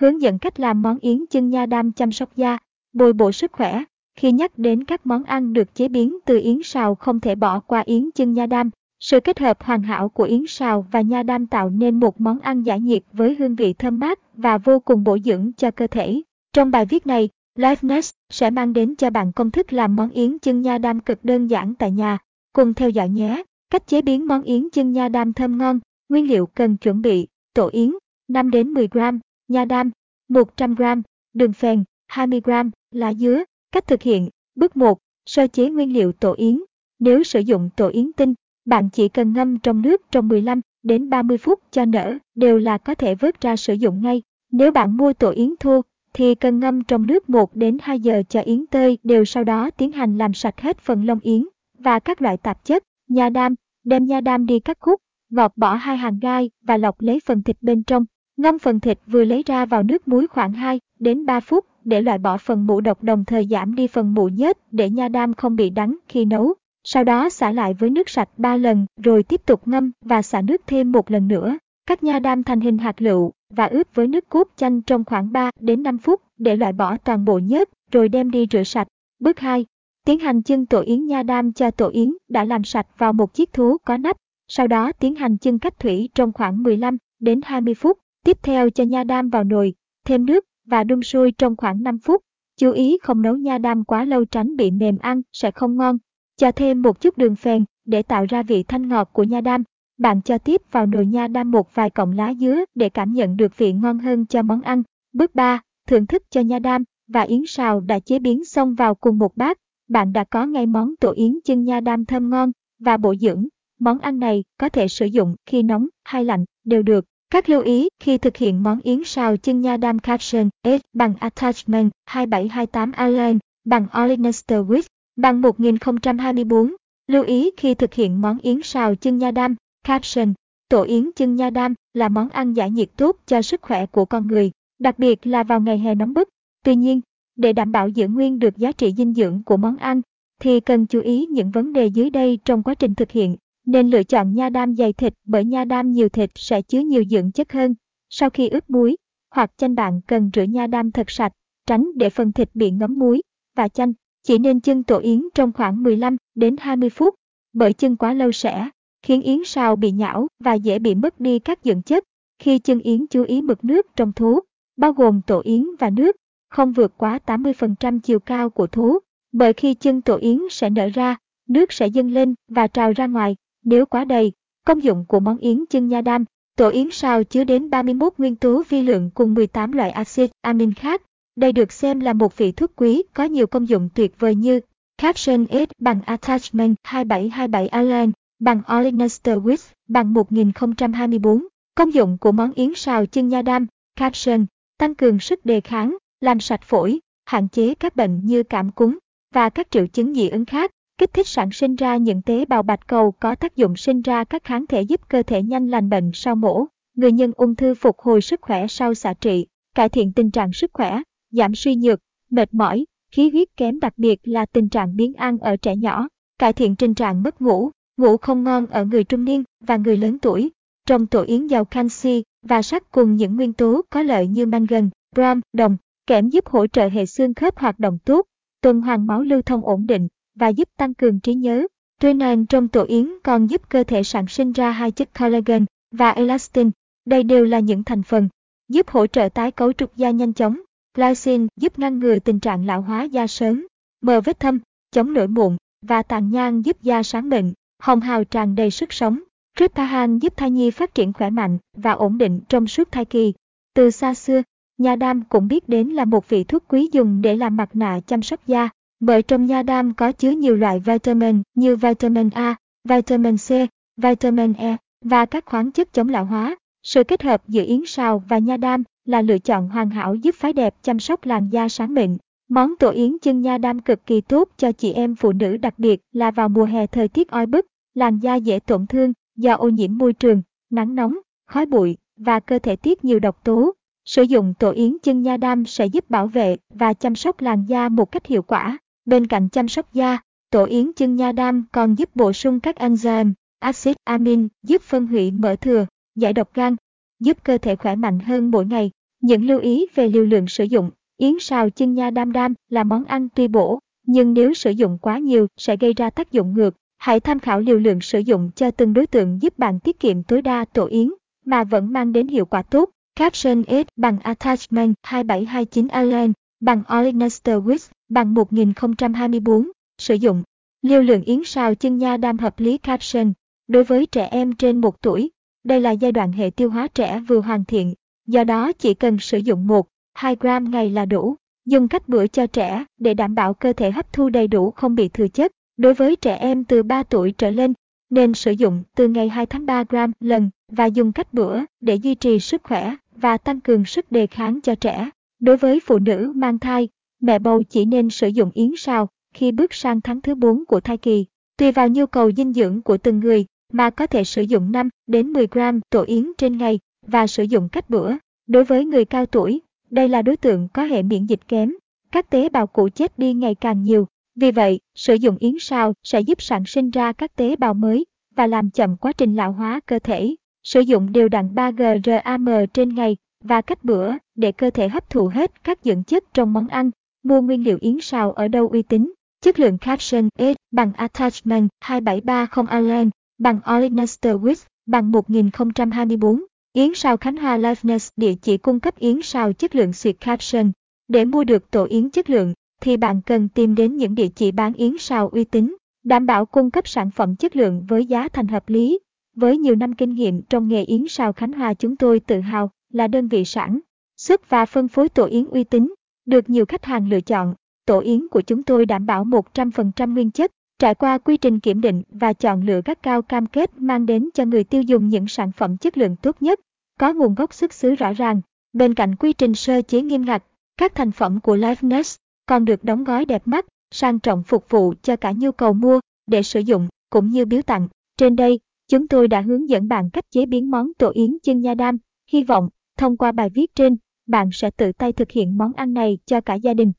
Hướng dẫn cách làm món yến chân nha đam chăm sóc da, bồi bổ sức khỏe. Khi nhắc đến các món ăn được chế biến từ yến sào không thể bỏ qua yến chân nha đam. Sự kết hợp hoàn hảo của yến sào và nha đam tạo nên một món ăn giải nhiệt với hương vị thơm mát và vô cùng bổ dưỡng cho cơ thể. Trong bài viết này, Lifeness sẽ mang đến cho bạn công thức làm món yến chân nha đam cực đơn giản tại nhà. Cùng theo dõi nhé. Cách chế biến món yến chân nha đam thơm ngon. Nguyên liệu cần chuẩn bị: tổ yến 5 đến 10 gram, nha đam 100 gram, đường phèn 20 gram, lá dứa. Cách thực hiện: Bước 1. Sơ chế nguyên liệu tổ yến. Nếu sử dụng tổ yến tinh, bạn chỉ cần ngâm trong nước trong 15 đến 30 phút cho nở, đều là có thể vớt ra sử dụng ngay. Nếu bạn mua tổ yến thô, thì cần ngâm trong nước 1 đến 2 giờ cho yến tơi đều sau đó tiến hành làm sạch hết phần lông yến và các loại tạp chất, nha đam, đem nha đam đi cắt khúc, gọt bỏ hai hàng gai và lọc lấy phần thịt bên trong. Ngâm phần thịt vừa lấy ra vào nước muối khoảng 2 đến 3 phút để loại bỏ phần mũ độc đồng thời giảm đi phần mũ nhớt để nha đam không bị đắng khi nấu. Sau đó xả lại với nước sạch 3 lần, rồi tiếp tục ngâm và xả nước thêm một lần nữa. Cắt nha đam thành hình hạt lựu và ướp với nước cốt chanh trong khoảng 3 đến 5 phút để loại bỏ toàn bộ nhớt, rồi đem đi rửa sạch. Bước 2. Tiến hành chân tổ yến nha đam cho tổ yến đã làm sạch vào một chiếc thú có nắp. Sau đó tiến hành chân cách thủy trong khoảng 15 đến 20 phút. Tiếp theo cho nha đam vào nồi, thêm nước và đun sôi trong khoảng 5 phút. Chú ý không nấu nha đam quá lâu tránh bị mềm ăn sẽ không ngon. Cho thêm một chút đường phèn để tạo ra vị thanh ngọt của nha đam. Bạn cho tiếp vào nồi nha đam một vài cọng lá dứa để cảm nhận được vị ngon hơn cho món ăn. Bước 3. Thưởng thức cho nha đam và yến xào đã chế biến xong vào cùng một bát. Bạn đã có ngay món tổ yến chân nha đam thơm ngon và bổ dưỡng. Món ăn này có thể sử dụng khi nóng hay lạnh đều được. Các lưu ý khi thực hiện món yến xào chân nha đam caption S bằng attachment 2728 Allen bằng Olenester with bằng 1024. Lưu ý khi thực hiện món yến xào chân nha đam caption Tổ yến chân nha đam là món ăn giải nhiệt tốt cho sức khỏe của con người, đặc biệt là vào ngày hè nóng bức. Tuy nhiên, để đảm bảo giữ nguyên được giá trị dinh dưỡng của món ăn, thì cần chú ý những vấn đề dưới đây trong quá trình thực hiện. Nên lựa chọn nha đam dày thịt bởi nha đam nhiều thịt sẽ chứa nhiều dưỡng chất hơn. Sau khi ướp muối hoặc chanh bạn cần rửa nha đam thật sạch, tránh để phần thịt bị ngấm muối và chanh. Chỉ nên chưng tổ yến trong khoảng 15 đến 20 phút, bởi chưng quá lâu sẽ khiến yến xào bị nhão và dễ bị mất đi các dưỡng chất. Khi chưng yến chú ý mực nước trong thú, bao gồm tổ yến và nước, không vượt quá 80% chiều cao của thú, bởi khi chân tổ yến sẽ nở ra, nước sẽ dâng lên và trào ra ngoài, nếu quá đầy. Công dụng của món yến chân nha đam, tổ yến xào chứa đến 31 nguyên tố vi lượng cùng 18 loại axit amin khác. Đây được xem là một vị thuốc quý có nhiều công dụng tuyệt vời như Caption S bằng Attachment 2727 Allen bằng Olenester with bằng 1024. Công dụng của món yến xào chân nha đam, Caption, tăng cường sức đề kháng, làm sạch phổi, hạn chế các bệnh như cảm cúm và các triệu chứng dị ứng khác, kích thích sản sinh ra những tế bào bạch cầu có tác dụng sinh ra các kháng thể giúp cơ thể nhanh lành bệnh sau mổ. Người nhân ung thư phục hồi sức khỏe sau xạ trị, cải thiện tình trạng sức khỏe, giảm suy nhược, mệt mỏi, khí huyết kém đặc biệt là tình trạng biến ăn ở trẻ nhỏ, cải thiện tình trạng mất ngủ, ngủ không ngon ở người trung niên và người lớn tuổi. Trong tổ yến giàu canxi và sắt cùng những nguyên tố có lợi như mangan, brom, đồng, kẽm giúp hỗ trợ hệ xương khớp hoạt động tốt, tuần hoàn máu lưu thông ổn định và giúp tăng cường trí nhớ. Renin trong tổ yến còn giúp cơ thể sản sinh ra hai chất collagen và elastin. Đây đều là những thành phần giúp hỗ trợ tái cấu trúc da nhanh chóng. Glycine giúp ngăn ngừa tình trạng lão hóa da sớm, mờ vết thâm, chống nổi mụn và tàn nhang giúp da sáng mịn, hồng hào tràn đầy sức sống. Tryptophan giúp thai nhi phát triển khỏe mạnh và ổn định trong suốt thai kỳ. Từ xa xưa, Nha đam cũng biết đến là một vị thuốc quý dùng để làm mặt nạ chăm sóc da, bởi trong nha đam có chứa nhiều loại vitamin như vitamin A, vitamin C, vitamin E và các khoáng chất chống lão hóa. Sự kết hợp giữa yến sào và nha đam là lựa chọn hoàn hảo giúp phái đẹp chăm sóc làn da sáng mịn. Món tổ yến chân nha đam cực kỳ tốt cho chị em phụ nữ đặc biệt là vào mùa hè thời tiết oi bức, làn da dễ tổn thương do ô nhiễm môi trường, nắng nóng, khói bụi và cơ thể tiết nhiều độc tố. Sử dụng tổ yến chân nha đam sẽ giúp bảo vệ và chăm sóc làn da một cách hiệu quả. Bên cạnh chăm sóc da, tổ yến chân nha đam còn giúp bổ sung các enzyme, axit amin, giúp phân hủy mỡ thừa, giải độc gan, giúp cơ thể khỏe mạnh hơn mỗi ngày. Những lưu ý về liều lượng sử dụng, yến xào chân nha đam đam là món ăn tuy bổ, nhưng nếu sử dụng quá nhiều sẽ gây ra tác dụng ngược. Hãy tham khảo liều lượng sử dụng cho từng đối tượng giúp bạn tiết kiệm tối đa tổ yến mà vẫn mang đến hiệu quả tốt. Caption S bằng Attachment 2729 Allen bằng Olignaster Wix bằng 1024. Sử dụng lưu lượng yến sao chân nha đam hợp lý Caption Đối với trẻ em trên 1 tuổi, đây là giai đoạn hệ tiêu hóa trẻ vừa hoàn thiện, do đó chỉ cần sử dụng 1, 2 gram ngày là đủ. Dùng cách bữa cho trẻ để đảm bảo cơ thể hấp thu đầy đủ không bị thừa chất. Đối với trẻ em từ 3 tuổi trở lên, nên sử dụng từ ngày 2 tháng 3 gram lần và dùng cách bữa để duy trì sức khỏe và tăng cường sức đề kháng cho trẻ. Đối với phụ nữ mang thai, mẹ bầu chỉ nên sử dụng yến sao khi bước sang tháng thứ 4 của thai kỳ. Tùy vào nhu cầu dinh dưỡng của từng người mà có thể sử dụng 5 đến 10 gram tổ yến trên ngày và sử dụng cách bữa. Đối với người cao tuổi, đây là đối tượng có hệ miễn dịch kém, các tế bào cũ chết đi ngày càng nhiều. Vì vậy, sử dụng yến sao sẽ giúp sản sinh ra các tế bào mới và làm chậm quá trình lão hóa cơ thể. Sử dụng đều đặn 3GRAM trên ngày và cách bữa để cơ thể hấp thụ hết các dưỡng chất trong món ăn. Mua nguyên liệu yến xào ở đâu uy tín? Chất lượng caption S bằng attachment 2730 Allen bằng Olignaster With bằng 1024. Yến Sào Khánh Hòa Liveness địa chỉ cung cấp yến sào chất lượng suyệt caption. Để mua được tổ yến chất lượng, thì bạn cần tìm đến những địa chỉ bán yến sào uy tín, đảm bảo cung cấp sản phẩm chất lượng với giá thành hợp lý. Với nhiều năm kinh nghiệm trong nghề yến sào Khánh Hòa chúng tôi tự hào là đơn vị sản xuất và phân phối tổ yến uy tín, được nhiều khách hàng lựa chọn. Tổ yến của chúng tôi đảm bảo 100% nguyên chất, trải qua quy trình kiểm định và chọn lựa các cao cam kết mang đến cho người tiêu dùng những sản phẩm chất lượng tốt nhất, có nguồn gốc xuất xứ rõ ràng. Bên cạnh quy trình sơ chế nghiêm ngặt, các thành phẩm của Lifeness còn được đóng gói đẹp mắt, sang trọng phục vụ cho cả nhu cầu mua, để sử dụng, cũng như biếu tặng. Trên đây, chúng tôi đã hướng dẫn bạn cách chế biến món tổ yến chân nha đam. Hy vọng, thông qua bài viết trên, bạn sẽ tự tay thực hiện món ăn này cho cả gia đình.